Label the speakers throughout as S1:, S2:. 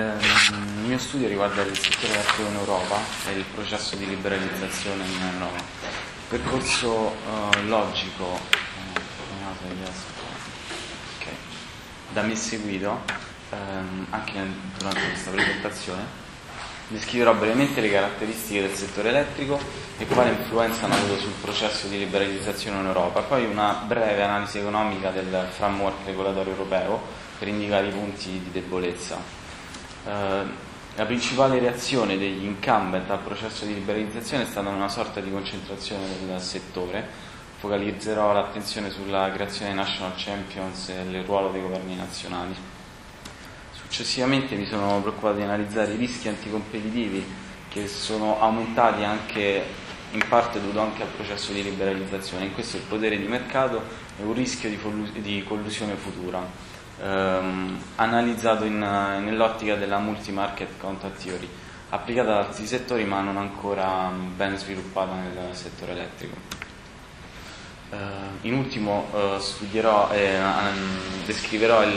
S1: il mio studio riguarda il settore elettrico in Europa e il processo di liberalizzazione in. Il percorso uh, logico okay, da me seguito, um, anche durante questa presentazione, descriverò brevemente le caratteristiche del settore elettrico e quale influenza hanno avuto sul processo di liberalizzazione in Europa, poi una breve analisi economica del framework regolatorio europeo per indicare i punti di debolezza. Eh, la principale reazione degli incumbent al processo di liberalizzazione è stata una sorta di concentrazione del settore. Focalizzerò l'attenzione sulla creazione dei national champions e il ruolo dei governi nazionali. Successivamente mi sono preoccupato di analizzare i rischi anticompetitivi che sono aumentati anche in parte dovuto anche al processo di liberalizzazione. In questo il potere di mercato è un rischio di collusione futura ehm, analizzato in, nell'ottica della multi-market contact theory, applicata ad altri settori ma non ancora ben sviluppata nel settore elettrico. Uh, in ultimo uh, studierò e descriverò il,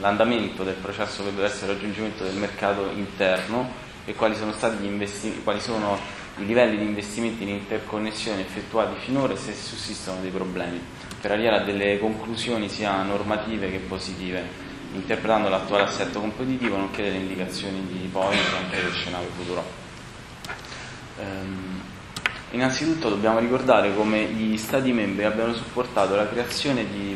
S1: l'andamento del processo che deve essere il raggiungimento del mercato interno e quali sono stati gli investimenti, quali sono i livelli di investimenti in interconnessione effettuati finora e se sussistono dei problemi per arrivare a delle conclusioni sia normative che positive, interpretando l'attuale assetto competitivo nonché delle indicazioni di policy anche del scenario futuro. Ehm, innanzitutto dobbiamo ricordare come gli Stati membri abbiano supportato la creazione di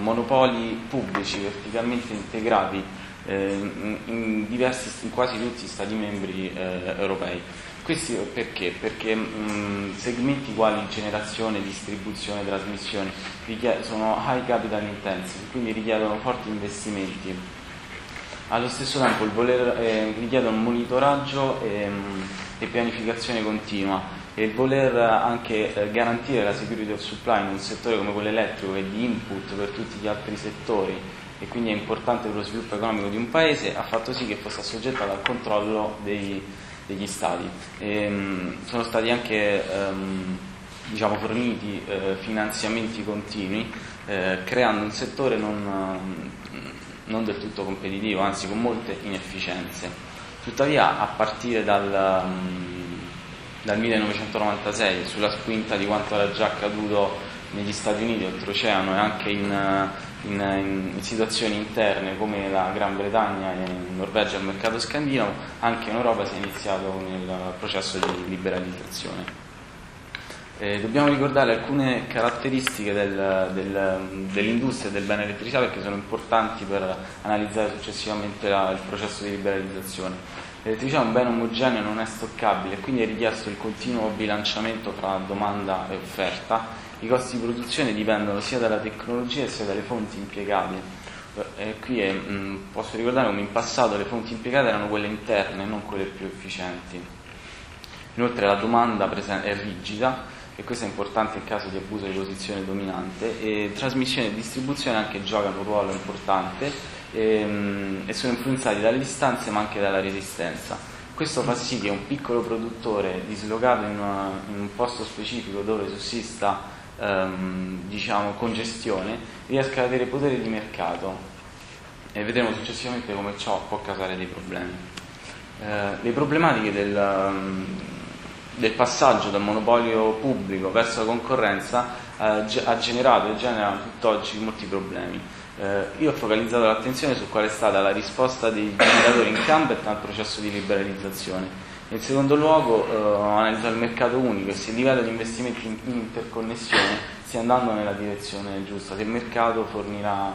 S1: monopoli pubblici verticalmente integrati eh, in, diversi, in quasi tutti gli Stati membri eh, europei questi perché? Perché mh, segmenti quali generazione, distribuzione, trasmissione sono high capital intensive, quindi richiedono forti investimenti. Allo stesso tempo voler, eh, richiedono monitoraggio e, e, pianificazione continua e il voler anche eh, garantire la security of supply in un settore come quello elettrico che è di input per tutti gli altri settori e quindi è importante per lo sviluppo economico di un paese ha fatto sì che fosse assoggettato al controllo dei degli stati. E, ehm, sono stati anche ehm, diciamo, forniti eh, finanziamenti continui, eh, creando un settore non, non, del tutto competitivo, anzi con molte inefficienze. Tuttavia, a partire dal, dal 1996, sulla spinta di quanto era già accaduto negli Stati Uniti, oltreoceano e anche in in, in, situazioni interne come la Gran Bretagna e in Norvegia al mercato scandinavo, anche in Europa si è iniziato nel processo di liberalizzazione. Eh, dobbiamo ricordare alcune caratteristiche del, del, dell'industria del bene elettricità perché sono importanti per analizzare successivamente la, il processo di liberalizzazione. L'elettricità è un bene omogeneo, non è stoccabile quindi è richiesto il continuo bilanciamento tra domanda e offerta i costi di produzione dipendono sia dalla tecnologia sia dalle fonti impiegate. E qui è, mh, posso ricordare come in passato le fonti impiegate erano quelle interne, non quelle più efficienti. Inoltre la domanda è rigida e questo è importante in caso di abuso di posizione dominante e trasmissione e distribuzione anche giocano un ruolo importante e, mh, e sono influenzati dalle distanze ma anche dalla resistenza. Questo fa sì che un piccolo produttore dislocato in, una, in un posto specifico dove sussista ehm, diciamo, congestione, riesca ad avere potere di mercato e vedremo successivamente come ciò può causare dei problemi. Eh, le problematiche del, ehm, del, passaggio dal monopolio pubblico verso la concorrenza eh, ha generato e genera tutt'oggi molti problemi. Eh, io ho focalizzato l'attenzione su qual è stata la risposta dei generatori incumbent al processo di liberalizzazione in secondo luogo eh, analizzare il mercato unico e se il livello di investimenti in, interconnessione stia andando nella direzione giusta, se il mercato fornirà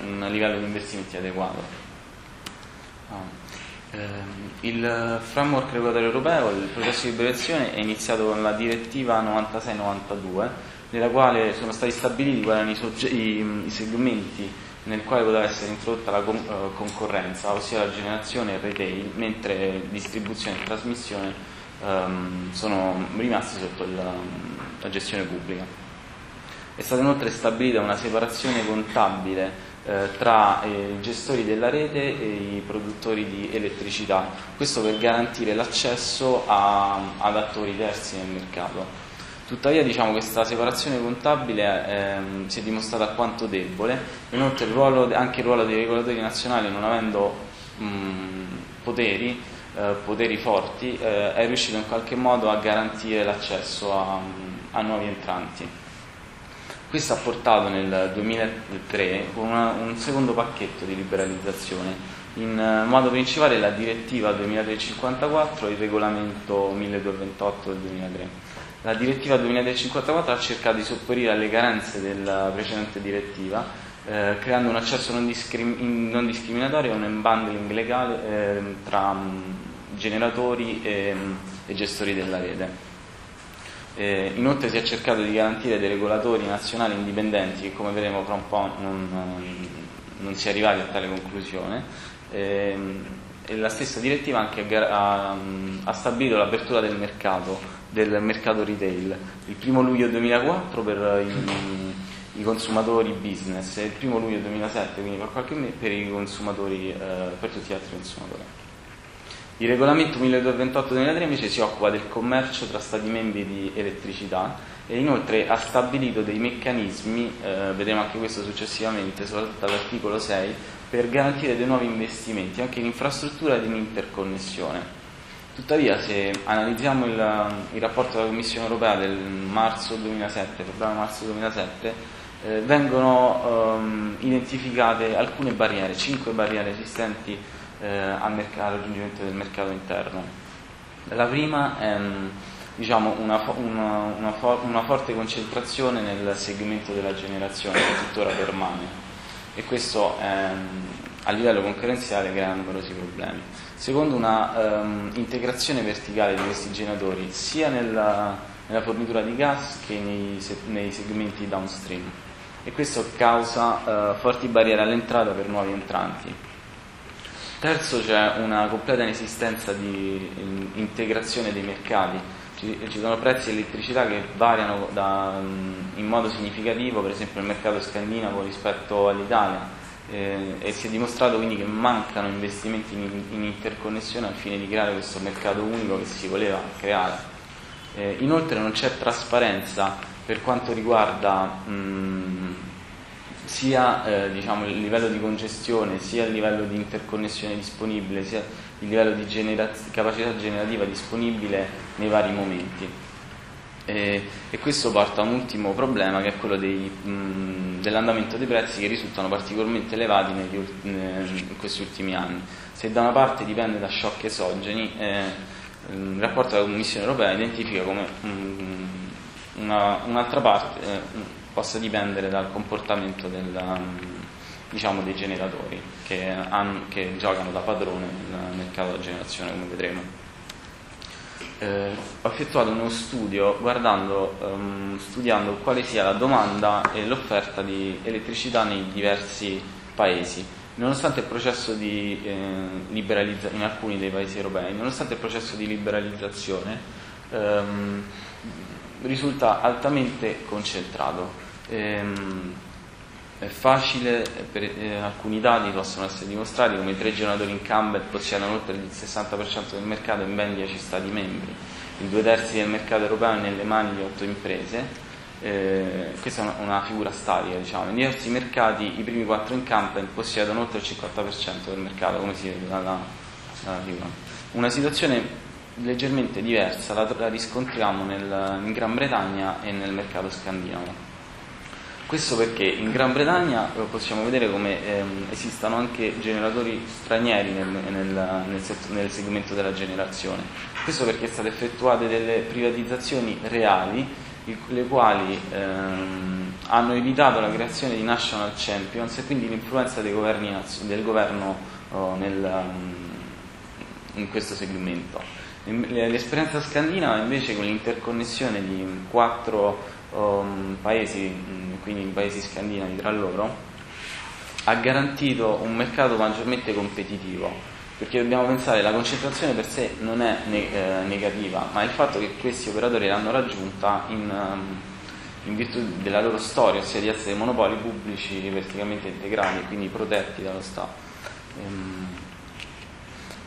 S1: un livello di investimenti adeguato. Ah. Eh, il framework regolatorio europeo, il processo di liberazione è iniziato con la direttiva 96-92 nella quale sono stati stabiliti quali erano i, i, i segmenti nel quale poteva essere introdotta la con- uh, concorrenza, ossia la generazione e il retail, mentre distribuzione e trasmissione um, sono rimasti sotto il, la gestione pubblica. È stata inoltre stabilita una separazione contabile eh, tra eh, i gestori della rete e i produttori di elettricità, questo per garantire l'accesso a, ad attori terzi nel mercato. Tuttavia diciamo, questa separazione contabile ehm, si è dimostrata quanto debole, inoltre il ruolo, anche il ruolo dei regolatori nazionali non avendo mh, poteri, eh, poteri forti, eh, è riuscito in qualche modo a garantire l'accesso a, a nuovi entranti. Questo ha portato nel 2003 una, un secondo pacchetto di liberalizzazione, in eh, modo principale la direttiva 2354 e il regolamento 1228 del 2003. La direttiva 2354 ha cercato di sopperire alle carenze della precedente direttiva, eh, creando un accesso non, discrim- non discriminatorio e un unbundling legale eh, tra mh, generatori e, e gestori della rete. Eh, inoltre si è cercato di garantire dei regolatori nazionali indipendenti che come vedremo fra un po' non, non, non si è arrivati a tale conclusione eh, e la stessa direttiva anche ha, ha, stabilito l'apertura del mercato, del mercato retail, il primo luglio 2004 per i, i consumatori business e il primo luglio 2007, quindi per qualche mese, per i consumatori, eh, per tutti gli altri consumatori. Il regolamento 1228-2003 invece si occupa del commercio tra Stati membri di elettricità e inoltre ha stabilito dei meccanismi, eh, vedremo anche questo successivamente, soprattutto all'articolo 6, per garantire dei nuovi investimenti anche in infrastruttura ed in interconnessione. Tuttavia, se analizziamo il, il rapporto della Commissione europea del marzo 2007, febbraio-marzo 2007, eh, vengono ehm, identificate alcune barriere, cinque barriere esistenti eh, al, mercato, al raggiungimento del mercato interno. La prima è diciamo, una, una, una, una, forte concentrazione nel segmento della generazione che tuttora permane e questo ehm, a livello concorrenziale crea numerosi problemi. Secondo una um, integrazione verticale di questi generatori sia nella, nella fornitura di gas che nei, nei, segmenti downstream e questo causa uh, forti barriere all'entrata per nuovi entranti. Terzo c'è una completa inesistenza di in, integrazione dei mercati, ci, ci, sono prezzi di elettricità che variano da, in modo significativo, per esempio nel mercato scandinavo rispetto all'Italia eh, e si è dimostrato quindi che mancano investimenti in, in, interconnessione al fine di creare questo mercato unico che si voleva creare. Eh, inoltre non c'è trasparenza per quanto riguarda mh, sia eh, diciamo, il livello di congestione, sia il livello di interconnessione disponibile, sia il livello di generaz- capacità generativa disponibile nei vari momenti. E, e, questo porta a un ultimo problema che è quello dei, mh, dell'andamento dei prezzi che risultano particolarmente elevati negli, in questi ultimi anni. Se da una parte dipende da shock esogeni, eh, il rapporto della Commissione europea identifica come mh, una, un'altra parte eh, possa dipendere dal comportamento del, diciamo, dei generatori che, hanno, che, giocano da padrone nel mercato della generazione, come vedremo. Eh, ho effettuato uno studio guardando, um, studiando quale sia la domanda e l'offerta di elettricità nei diversi paesi. Nonostante il processo di eh, liberalizzazione in alcuni dei paesi europei, nonostante il processo di liberalizzazione, ehm, risulta altamente concentrato. Ehm, è facile, per eh, alcuni dati possono essere dimostrati come i tre generatori incumbent possiedono oltre il 60% del mercato in ben 10 Stati membri, il due terzi del mercato europeo nelle mani di 8 imprese, eh, questa è una, figura statica, diciamo. in diversi mercati i primi 4 incumbent possiedono oltre il 50% del mercato, come si vede dalla, dalla figura. Una situazione leggermente diversa la, la riscontriamo nel, in Gran Bretagna e nel mercato scandinavo. Questo perché in Gran Bretagna eh, possiamo vedere come ehm, esistano anche generatori stranieri nel, nel, nel, nel, segmento della generazione. Questo perché sono state effettuate delle privatizzazioni reali, le quali ehm, hanno evitato la creazione di national champions e quindi l'influenza governi, del governo oh, nel, in questo segmento. L'esperienza scandinava invece con l'interconnessione di quattro um, paesi, mm, quindi i paesi scandinavi tra loro, ha garantito un mercato maggiormente competitivo, perché dobbiamo pensare che la concentrazione per sé non è ne- eh, negativa, ma il fatto che questi operatori l'hanno raggiunta in, um, in virtù della loro storia, ossia di essere monopoli pubblici verticalmente integrati, quindi protetti dallo Stato. Ehm,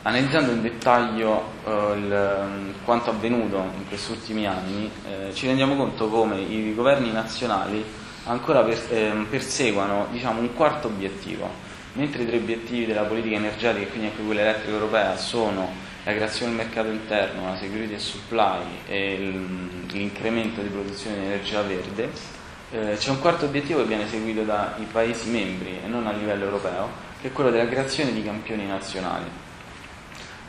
S1: Analizzando in dettaglio eh, il, quanto avvenuto in questi ultimi anni, eh, ci rendiamo conto come i governi nazionali ancora per, eh, perseguano diciamo, un quarto obiettivo, mentre i tre obiettivi della politica energetica e quindi anche quella elettrica europea sono la creazione del mercato interno, la security e supply e l'incremento di produzione di energia verde, eh, c'è un quarto obiettivo che viene seguito dai Paesi membri e non a livello europeo, che è quello della creazione di campioni nazionali.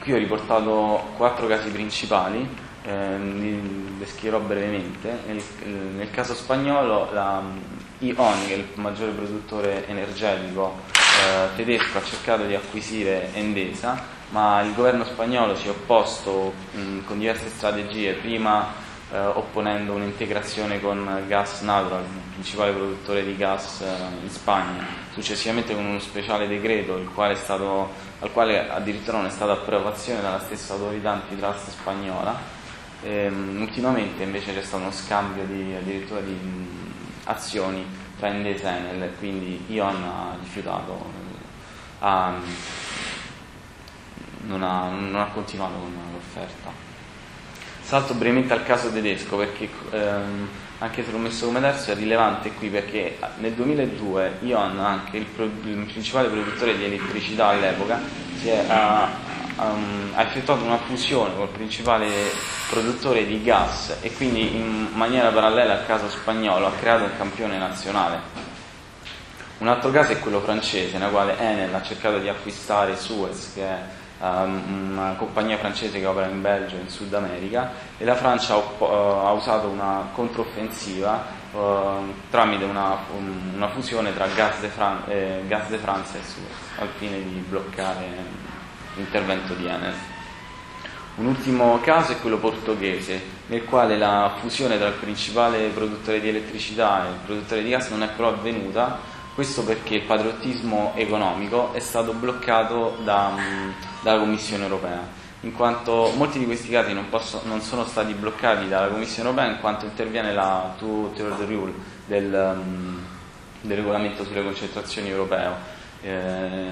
S1: Qui ho riportato quattro casi principali, eh, li descriverò brevemente. Nel, nel caso spagnolo la ION, che è il maggiore produttore energetico eh, tedesco, ha cercato di acquisire Endesa, ma il governo spagnolo si è opposto mh, con diverse strategie, prima eh, opponendo un'integrazione con Gas Natural, il principale produttore di gas eh, in Spagna, successivamente con uno speciale decreto quale stato, al quale addirittura non è stata approvazione dalla stessa autorità antitrust spagnola. E, ehm, ultimamente invece c'è stato uno scambio di, addirittura di mh, azioni tra Endesa e Enel, quindi Ion ha rifiutato, ha, non ha, non ha continuato con l'offerta. Salto brevemente al caso tedesco perché ehm, anche se l'ho messo come terzo è rilevante qui perché nel 2002 Ion, anche il, pro, il principale produttore di elettricità all'epoca, è, ha, um, ha, effettuato una fusione col principale produttore di gas e quindi in maniera parallela al caso spagnolo ha creato un campione nazionale. Un altro caso è quello francese, nel quale Enel ha cercato di acquistare Suez, che è una compagnia francese che opera in Belgio e in Sud America e la Francia ha, ha usato una controffensiva uh, tramite una, una, fusione tra Gas de, Fran- eh, Gas de France e Suez al fine di bloccare l'intervento di Enel. Un ultimo caso è quello portoghese, nel quale la fusione tra il principale produttore di elettricità e il produttore di gas non è però avvenuta, questo perché il patriottismo economico è stato bloccato da, dalla Commissione europea, in quanto molti di questi casi non, posso, non, sono stati bloccati dalla Commissione europea in quanto interviene la Two Third Rule del, um, del, regolamento sulle concentrazioni europeo, eh,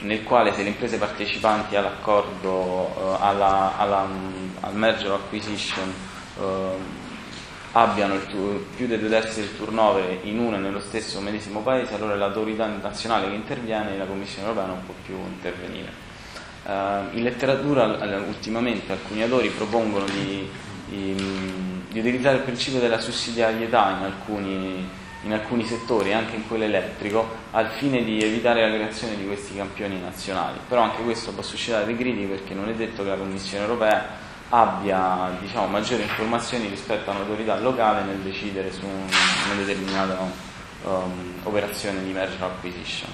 S1: nel quale se le imprese partecipanti all'accordo, uh, alla, alla, um, al merger acquisition uh, abbiano tu- più di due terzi del turnover in uno e nello stesso medesimo paese, allora l'autorità nazionale che interviene, la Commissione europea non può più intervenire. Uh, in letteratura ultimamente alcuni autori propongono di, di, di, utilizzare il principio della sussidiarietà in alcuni, in alcuni, settori, anche in quello elettrico, al fine di evitare la creazione di questi campioni nazionali. Però anche questo può suscitare dei critiche perché non è detto che la Commissione europea abbia diciamo, maggiori informazioni rispetto a un'autorità locale nel decidere su una determinata um, operazione di merger acquisition.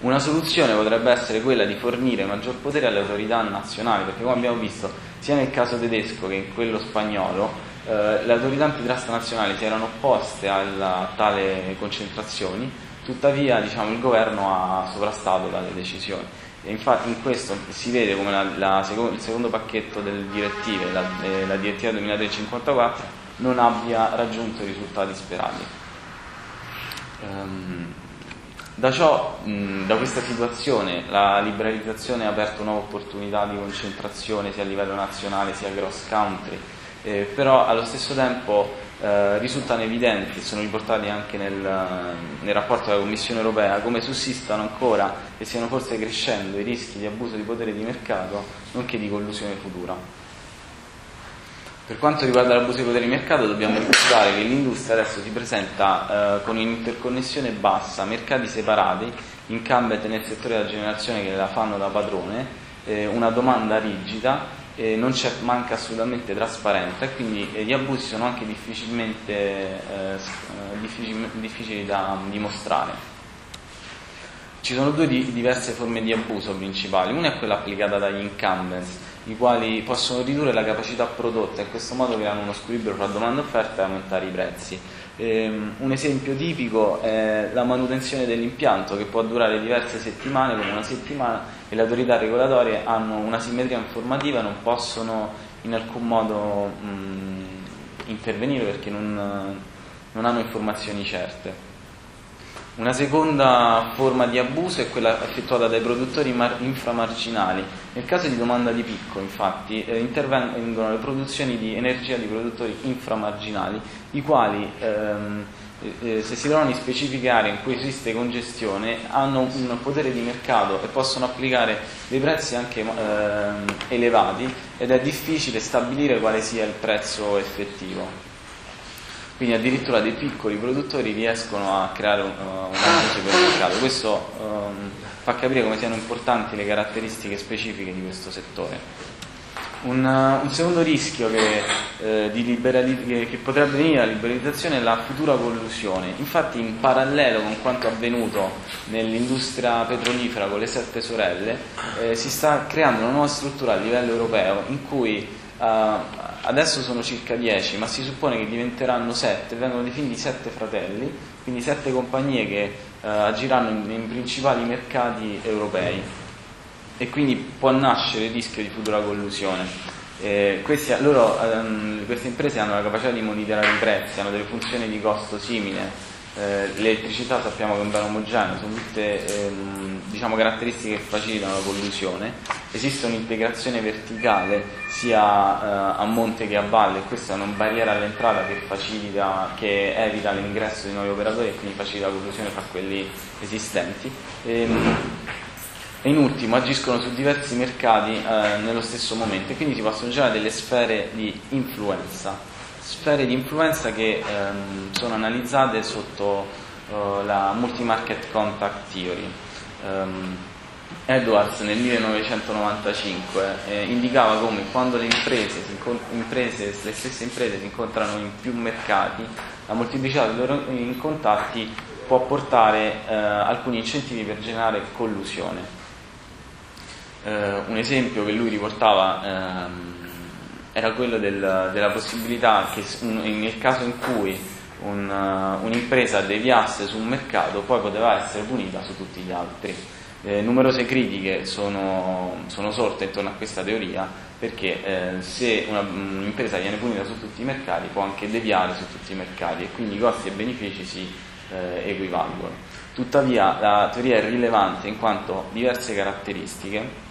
S1: Una soluzione potrebbe essere quella di fornire maggior potere alle autorità nazionali, perché come abbiamo visto sia nel caso tedesco che in quello spagnolo, eh, le autorità antitrust nazionali si erano opposte a tale concentrazioni, tuttavia diciamo, il governo ha sovrastato tale decisioni. E infatti in questo si vede come la, la il secondo pacchetto delle direttive, la, eh, la direttiva 2003-54, non abbia raggiunto i risultati sperati. Um, da ciò, mh, da questa situazione, la liberalizzazione ha aperto nuove opportunità di concentrazione sia a livello nazionale sia cross country, eh, però allo stesso tempo eh, risultano evidenti, sono riportati anche nel, nel, rapporto della Commissione europea, come sussistano ancora e stiano forse crescendo i rischi di abuso di potere di mercato, nonché di collusione futura. Per quanto riguarda l'abuso di potere di mercato dobbiamo ricordare che l'industria adesso si presenta eh, con un'interconnessione bassa, mercati separati, incumbent nel settore della generazione che la fanno da padrone, eh, una domanda rigida, eh, non c'è, manca assolutamente trasparenza e quindi eh, gli abusi sono anche difficilmente eh, eh, difficili, difficili da dimostrare. Ci sono due di, diverse forme di abuso principali, una è quella applicata dagli incumbents, i quali possono ridurre la capacità prodotta e in questo modo creano uno squilibrio tra domanda e offerta e aumentare i prezzi. Um, un esempio tipico è la manutenzione dell'impianto che può durare diverse settimane, come una settimana, e le autorità regolatorie hanno una simmetria informativa non possono in alcun modo um, intervenire perché non, non hanno informazioni certe. Una seconda forma di abuso è quella effettuata dai produttori mar- inframarginali. Nel caso di domanda di picco, infatti, eh, intervengono le produzioni di energia di produttori inframarginali, i quali ehm, eh, se si trovano in specifiche aree in cui esiste congestione, hanno un potere di mercato e possono applicare dei prezzi anche eh, elevati ed è difficile stabilire quale sia il prezzo effettivo. Quindi addirittura dei piccoli produttori riescono a creare un, uh, un supermercato. Questo um, fa capire come siano importanti le caratteristiche specifiche di questo settore. Un, uh, un secondo rischio che, eh, liberali- che, che, potrebbe venire dalla liberalizzazione è la futura collusione. Infatti, in parallelo con quanto avvenuto nell'industria petrolifera con le sette sorelle, eh, si sta creando una nuova struttura a livello europeo in cui adesso sono circa 10, ma si suppone che diventeranno 7, vengono definiti 7 fratelli, quindi 7 compagnie che uh, agiranno in, in principali mercati europei e quindi può nascere il rischio di futura collusione. Eh, questi, loro, ehm, queste imprese hanno la capacità di monitorare i prezzi, hanno delle funzioni di costo simile. Eh, l'elettricità sappiamo che è un bene omogeneo, sono tutte ehm, diciamo, caratteristiche che facilitano la collusione. Esiste un'integrazione verticale sia eh, a monte che a valle, e questa è una barriera all'entrata che, facilita, che evita l'ingresso di nuovi operatori e quindi facilita la collusione fra quelli esistenti. Ehm, e in ultimo agiscono su diversi mercati eh, nello stesso momento e quindi si possono generare delle sfere di influenza, sfere di influenza che ehm, sono analizzate sotto eh, la Multi-Market Contact Theory. Um, Edwards nel 1995 eh, indicava come quando le imprese, imprese, le stesse imprese si incontrano in più mercati, la molteplicità dei loro contatti può portare eh, alcuni incentivi per generare collusione eh, un esempio che lui riportava ehm, era quello del, della possibilità che nel caso in cui un, uh, un'impresa deviasse su un mercato poi poteva essere punita su tutti gli altri. Eh, numerose critiche sono, sono, sorte intorno a questa teoria perché eh, se una, un'impresa viene punita su tutti i mercati può anche deviare su tutti i mercati e quindi i costi e i benefici si eh, equivalgono. Tuttavia la teoria è rilevante in quanto diverse caratteristiche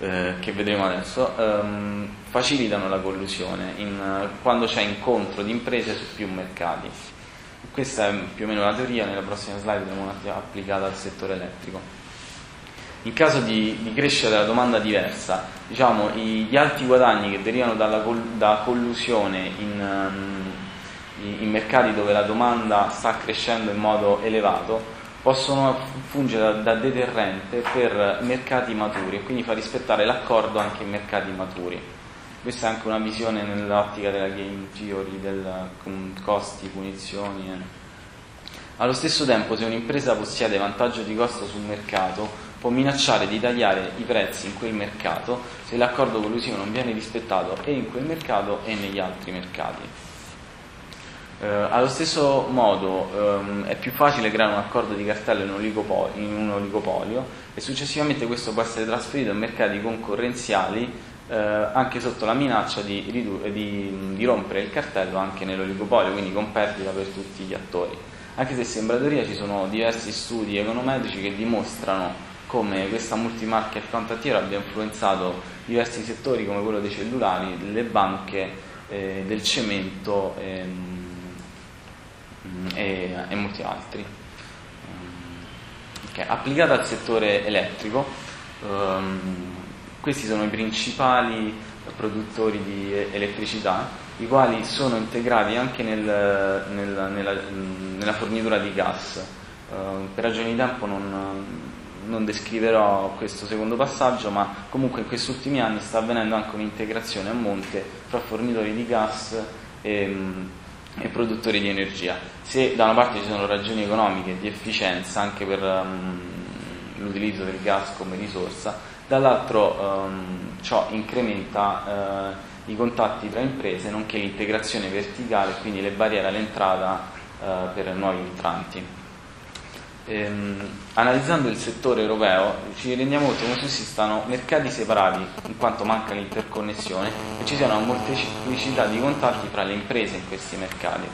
S1: eh, che vedremo adesso, ehm, facilitano la collusione in, quando c'è incontro di imprese su più mercati. Questa è più o meno la teoria, nella prossima slide vedremo applicata al settore elettrico. In caso di, di crescita della domanda diversa, diciamo, gli alti guadagni che derivano dalla, da collusione in, um, in mercati dove la domanda sta crescendo in modo elevato possono fungere da deterrente per mercati maturi e quindi far rispettare l'accordo anche in mercati maturi. Questa è anche una visione nell'ottica della game theory, del costi, punizioni. Eh. Allo stesso tempo, se un'impresa possiede vantaggio di costo sul mercato, può minacciare di tagliare i prezzi in quel mercato se l'accordo collusivo non viene rispettato e in quel mercato e negli altri mercati. Eh, allo stesso modo ehm, è più facile creare un accordo di cartello in un, in un oligopolio e successivamente questo può essere trasferito in mercati concorrenziali eh, anche sotto la minaccia di, di, di, rompere il cartello anche nell'oligopolio, quindi con perdita per tutti gli attori. Anche se sembra teoria ci sono diversi studi econometrici che dimostrano come questa multimarket frontiera abbia influenzato diversi settori come quello dei cellulari, delle banche, eh, del cemento. Ehm, e, e molti altri. Okay. Applicata al settore elettrico, um, questi sono i principali produttori di elettricità, i quali sono integrati anche nel, nel, nella, nella, fornitura di gas. Uh, per ragioni di tempo non, non, descriverò questo secondo passaggio, ma comunque in questi ultimi anni sta avvenendo anche un'integrazione a monte fra fornitori di gas e, e produttori di energia. Se da una parte ci sono ragioni economiche di efficienza anche per um, l'utilizzo del gas come risorsa, dall'altro um, ciò incrementa uh, i contatti tra imprese, nonché l'integrazione verticale, quindi le barriere all'entrata uh, per nuovi entranti. Ehm, analizzando il settore europeo ci rendiamo conto che esistano mercati separati in quanto manca l'interconnessione e ci sia una molteplicità di contatti fra le imprese in questi mercati.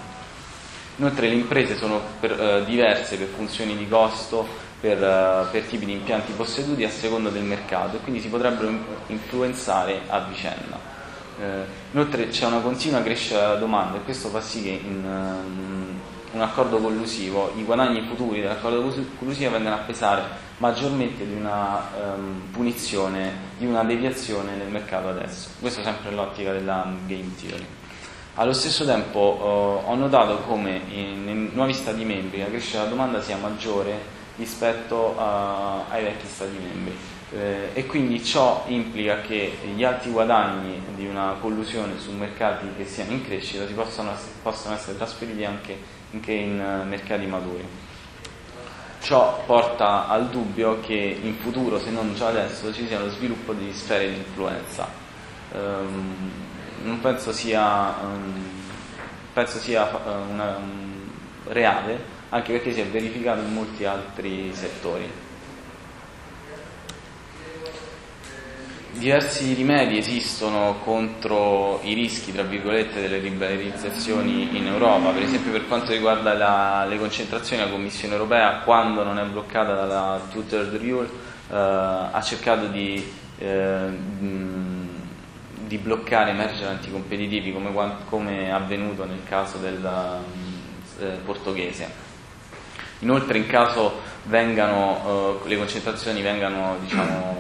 S1: Inoltre le imprese sono per, eh, diverse per funzioni di costo, per, uh, per, tipi di impianti posseduti a seconda del mercato e quindi si potrebbero influenzare a vicenda. Eh, inoltre c'è una continua crescita della domanda e questo fa sì che in, uh, un accordo collusivo, i guadagni futuri dell'accordo collusivo vengono a pesare maggiormente di una um, punizione, di una deviazione nel mercato adesso. Questo sempre nell'ottica della game theory. Allo stesso tempo uh, ho notato come in, nei nuovi Stati membri la crescita della domanda sia maggiore rispetto uh, ai vecchi Stati membri eh, e quindi ciò implica che gli alti guadagni di una collusione su mercati che siano in crescita si possano, possano essere trasferiti anche, anche in uh, mercati maturi. Ciò porta al dubbio che in futuro, se non già adesso, ci sia lo sviluppo di sfere di influenza. Um, non penso sia, um, penso sia uh, una, um, reale, anche perché si è verificato in molti altri settori. Diversi rimedi esistono contro i rischi, tra virgolette, delle liberalizzazioni in Europa, per esempio per quanto riguarda la, le concentrazioni, la Commissione europea, quando non è bloccata dalla Two-Third Rule, eh, ha cercato di, eh, di bloccare merger anticompetitivi, come, come, è avvenuto nel caso del eh, portoghese. Inoltre in caso vengano, eh, le concentrazioni vengano diciamo,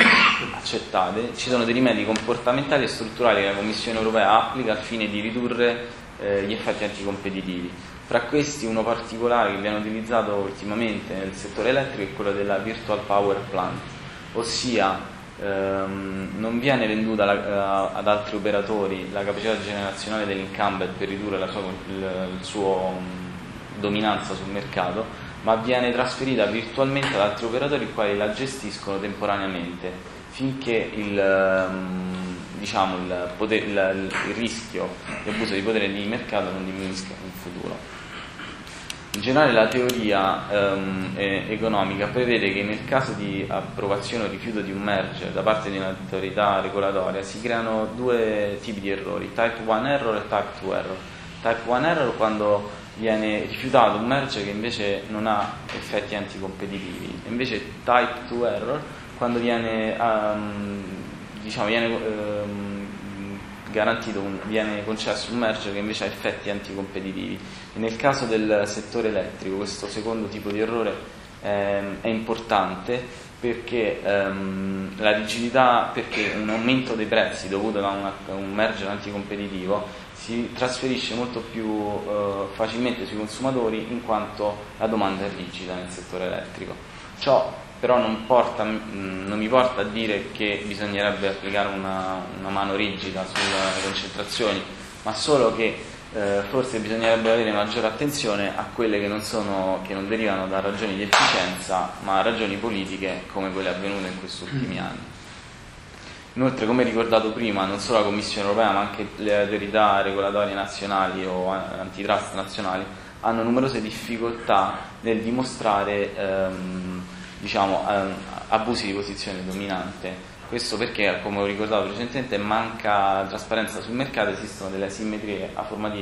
S1: accettate, ci sono dei rimedi comportamentali e strutturali che la Commissione europea applica al fine di ridurre eh, gli effetti anticompetitivi. Fra questi uno particolare che viene utilizzato ultimamente nel settore elettrico è quello della Virtual Power Plant, ossia ehm, non viene venduta la, uh, ad altri operatori la capacità generazionale dell'incumbent per ridurre la sua, il, il suo um, dominanza sul mercato, ma viene trasferita virtualmente ad altri operatori i quali la gestiscono temporaneamente finché il, ehm, diciamo, il, poter, il, il rischio di abuso di potere di mercato non diminuisca in futuro. In generale la teoria um, economica prevede che nel caso di approvazione o rifiuto di un merger da parte di un'autorità regolatoria si creano due tipi di errori, type 1 error e type 2 error. Type 1 error quando viene rifiutato un merge che invece non ha effetti anticompetitivi, invece type 2 error quando viene, um, diciamo, viene um, un, viene concesso un merge che invece ha effetti anticompetitivi. E nel caso del settore elettrico questo secondo tipo di errore ehm, è importante perché ehm, la rigidità, perché un aumento dei prezzi dovuto da una, un merger anticompetitivo si trasferisce molto più eh, facilmente sui consumatori in quanto la domanda è rigida nel settore elettrico. Ciò però non, porta, mm, non mi porta a dire che bisognerebbe applicare una, una mano rigida sulle concentrazioni, ma solo che eh, forse bisognerebbe avere maggiore attenzione a quelle che non, sono, che non derivano da ragioni di efficienza, ma ragioni politiche come quelle avvenute in questi ultimi anni. Inoltre, come ricordato prima, non solo la Commissione europea, ma anche le autorità regolatorie nazionali o antitrust nazionali hanno numerose difficoltà nel dimostrare ehm, diciamo, ehm, abusi di posizione dominante. Questo perché, come ho ricordato precedentemente, manca trasparenza sul mercato, esistono delle asimmetrie,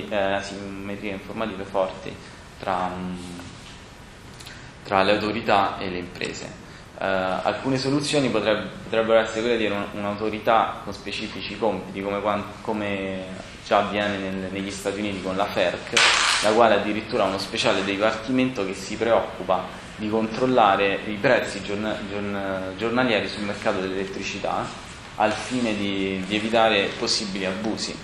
S1: eh, asimmetrie informative forti tra, tra le autorità e le imprese. Uh, alcune soluzioni potrebbero, potrebbero essere quelle di un, un'autorità con specifici compiti, come, come già avviene nel, negli Stati Uniti con la FERC, la quale addirittura ha uno speciale dipartimento che si preoccupa di controllare i prezzi giorn, giorn, giornalieri sul mercato dell'elettricità al fine di, di evitare possibili abusi.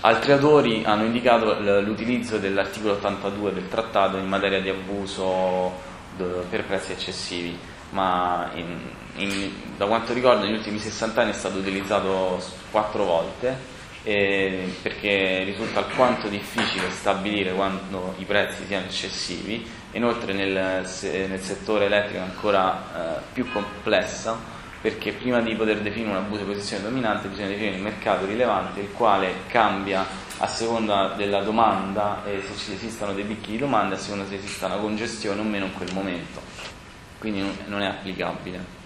S1: Altri autori hanno indicato l'utilizzo dell'articolo 82 del trattato in materia di abuso per prezzi eccessivi, ma in, in, da quanto ricordo negli ultimi 60 anni è stato utilizzato quattro volte eh, perché risulta alquanto difficile stabilire quando i prezzi siano eccessivi, inoltre nel, nel settore elettrico è ancora eh, più complessa perché prima di poter definire un abuso di posizione dominante bisogna definire un mercato rilevante il quale cambia a seconda della domanda e se ci esistono dei picchi di domanda, a seconda se esista una congestione o meno in quel momento. Quindi non è applicabile.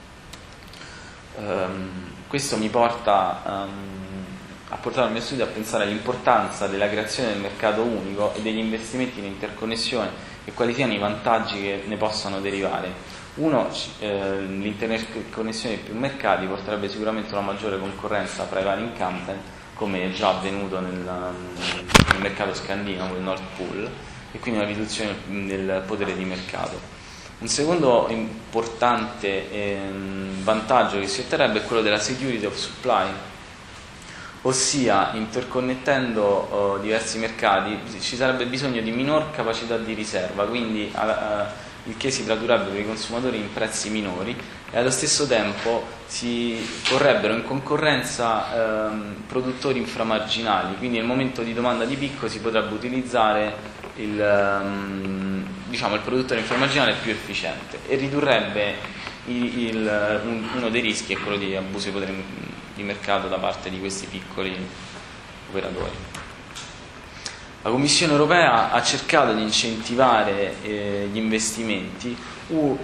S1: Um, questo mi porta um, a portare il mio studio a pensare all'importanza della creazione del mercato unico e degli investimenti in interconnessione e quali siano i vantaggi che ne possano derivare. Uno, eh, l'interconnessione di più mercati porterebbe sicuramente a una maggiore concorrenza fra i vari incumbent come è già avvenuto nel, nel mercato scandinavo, il Nord Pool, e quindi una riduzione del potere di mercato. Un secondo importante ehm, vantaggio che si otterrebbe è quello della security of supply, ossia interconnettendo oh, diversi mercati ci sarebbe bisogno di minor capacità di riserva, quindi a, il che si tradurrebbe per i consumatori in prezzi minori e allo stesso tempo si porrebbero in concorrenza ehm, produttori inframarginali, quindi nel momento di domanda di picco si potrebbe utilizzare il, ehm, diciamo, il produttore inframarginale più efficiente e ridurrebbe il, il, un, uno dei rischi è quello di abuso di potere di mercato da parte di questi piccoli operatori. La Commissione europea ha cercato di incentivare eh, gli investimenti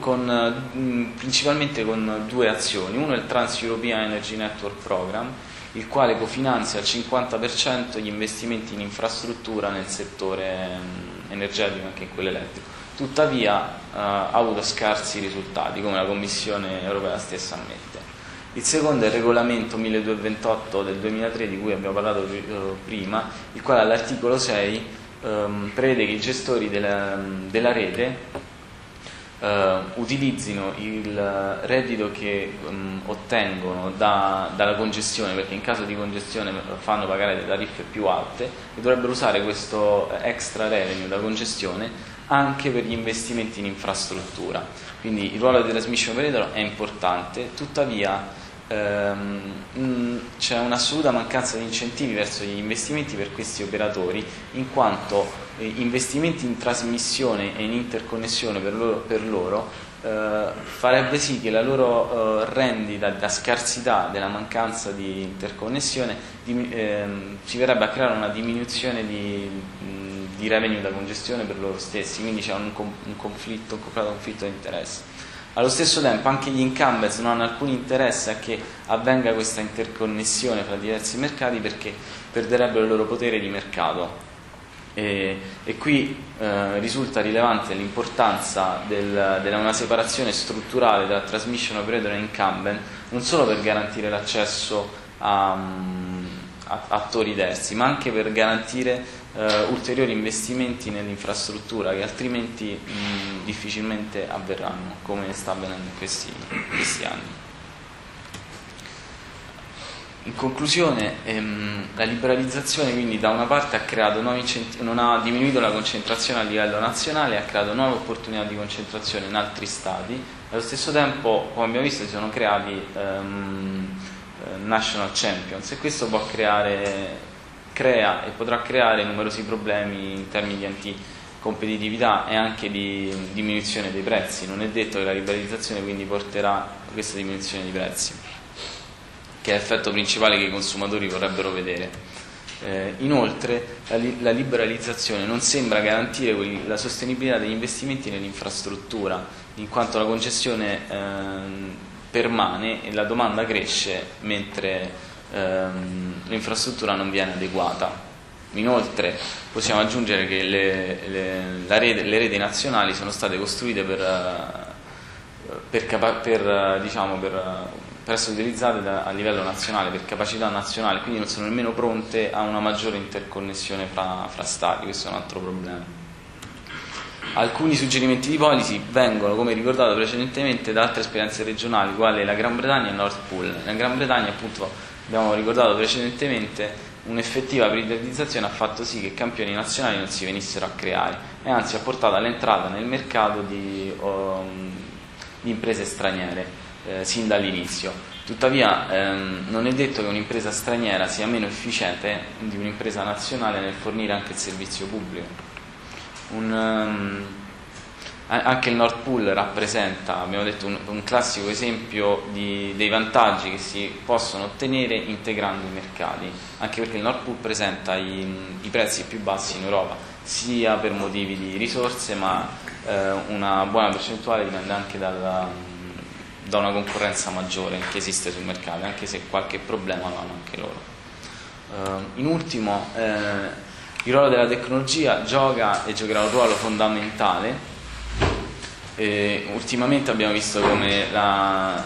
S1: con, mh, principalmente con due azioni. Uno è il Trans-European Energy Network Program, il quale cofinanzia al 50% gli investimenti in infrastruttura nel settore mh, energetico, anche in quello elettrico. Tuttavia eh, ha avuto scarsi risultati, come la Commissione europea stessa ammette. Il secondo è il regolamento 1228 del 2003 di cui abbiamo parlato eh, prima, il quale all'articolo 6 ehm, prevede che i gestori della, della rete eh, utilizzino il reddito che um, ottengono da, dalla congestione, perché in caso di congestione fanno pagare delle tariffe più alte, e dovrebbero usare questo extra revenue da congestione anche per gli investimenti in infrastruttura. Quindi il ruolo del transmission operator è importante, tuttavia ehm, c'è un'assoluta mancanza di incentivi verso gli investimenti per questi operatori, in quanto eh, investimenti in trasmissione e in interconnessione per loro, per loro eh, farebbe sì che la loro eh, rendita, la scarsità della mancanza di interconnessione, di, ehm, ci verrebbe a creare una diminuzione di, di revenue da congestione per loro stessi, quindi c'è un, un conflitto, un conflitto di interesse. Allo stesso tempo anche gli incumbents non hanno alcun interesse a che avvenga questa interconnessione fra diversi mercati perché perderebbero il loro potere di mercato. E, e qui eh, risulta rilevante l'importanza del, della una separazione strutturale tra transmission operator e incumbent, non solo per garantire l'accesso a, a attori terzi, ma anche per garantire eh, ulteriori investimenti nell'infrastruttura che altrimenti mh, difficilmente avverranno, come sta avvenendo in questi, questi anni. In conclusione, ehm, la liberalizzazione quindi da una parte ha non ha diminuito la concentrazione a livello nazionale, ha creato nuove opportunità di concentrazione in altri stati, allo stesso tempo, come abbiamo visto, si sono creati ehm, eh, national champions e questo può creare crea e potrà creare numerosi problemi in termini di anticompetitività e anche di diminuzione dei prezzi. Non è detto che la liberalizzazione quindi porterà a questa diminuzione dei prezzi, che è l'effetto principale che i consumatori vorrebbero vedere. Eh, inoltre la, li- la, liberalizzazione non sembra garantire quelli- la sostenibilità degli investimenti nell'infrastruttura, in quanto la congestione eh, permane e la domanda cresce mentre ehm, l'infrastruttura non viene adeguata. Inoltre possiamo aggiungere che le, le, rete, le reti nazionali sono state costruite per, eh, per, per, diciamo, per essere utilizzate da, a livello nazionale, per capacità nazionale, quindi non sono nemmeno pronte a una maggiore interconnessione fra, fra stati, questo è un altro problema. Alcuni suggerimenti di policy vengono, come ricordato precedentemente, da altre esperienze regionali, quali la Gran Bretagna e il Nord Pool. La Gran Bretagna appunto abbiamo ricordato precedentemente, un'effettiva privatizzazione ha fatto sì che campioni nazionali non si venissero a creare e anzi ha portato all'entrata nel mercato di, um, di imprese straniere eh, sin dall'inizio. Tuttavia ehm, non è detto che un'impresa straniera sia meno efficiente di un'impresa nazionale nel fornire anche il servizio pubblico. Un, um, anche il Nord Pool rappresenta, abbiamo detto, un, un classico esempio di, dei vantaggi che si possono ottenere integrando i mercati, anche perché il Nord Pool presenta i, i prezzi più bassi in Europa, sia per motivi di risorse, ma eh, una buona percentuale dipende anche dalla, da una concorrenza maggiore che esiste sul mercato, anche se qualche problema lo hanno anche loro. Uh, in ultimo, eh, il ruolo della tecnologia gioca e giocherà un ruolo fondamentale e ultimamente abbiamo visto come la,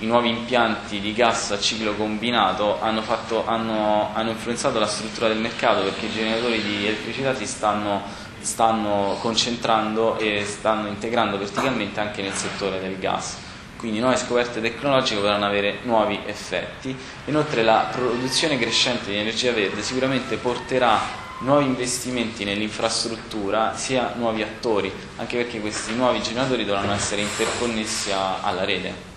S1: i nuovi impianti di gas a ciclo combinato hanno, fatto, hanno, hanno, influenzato la struttura del mercato perché i generatori di elettricità si stanno stanno concentrando e stanno integrando verticalmente anche nel settore del gas. Quindi nuove scoperte tecnologiche potranno avere nuovi effetti. Inoltre la produzione crescente di energia verde sicuramente porterà nuovi investimenti nell'infrastruttura sia nuovi attori, anche perché questi nuovi generatori dovranno essere interconnessi alla rete.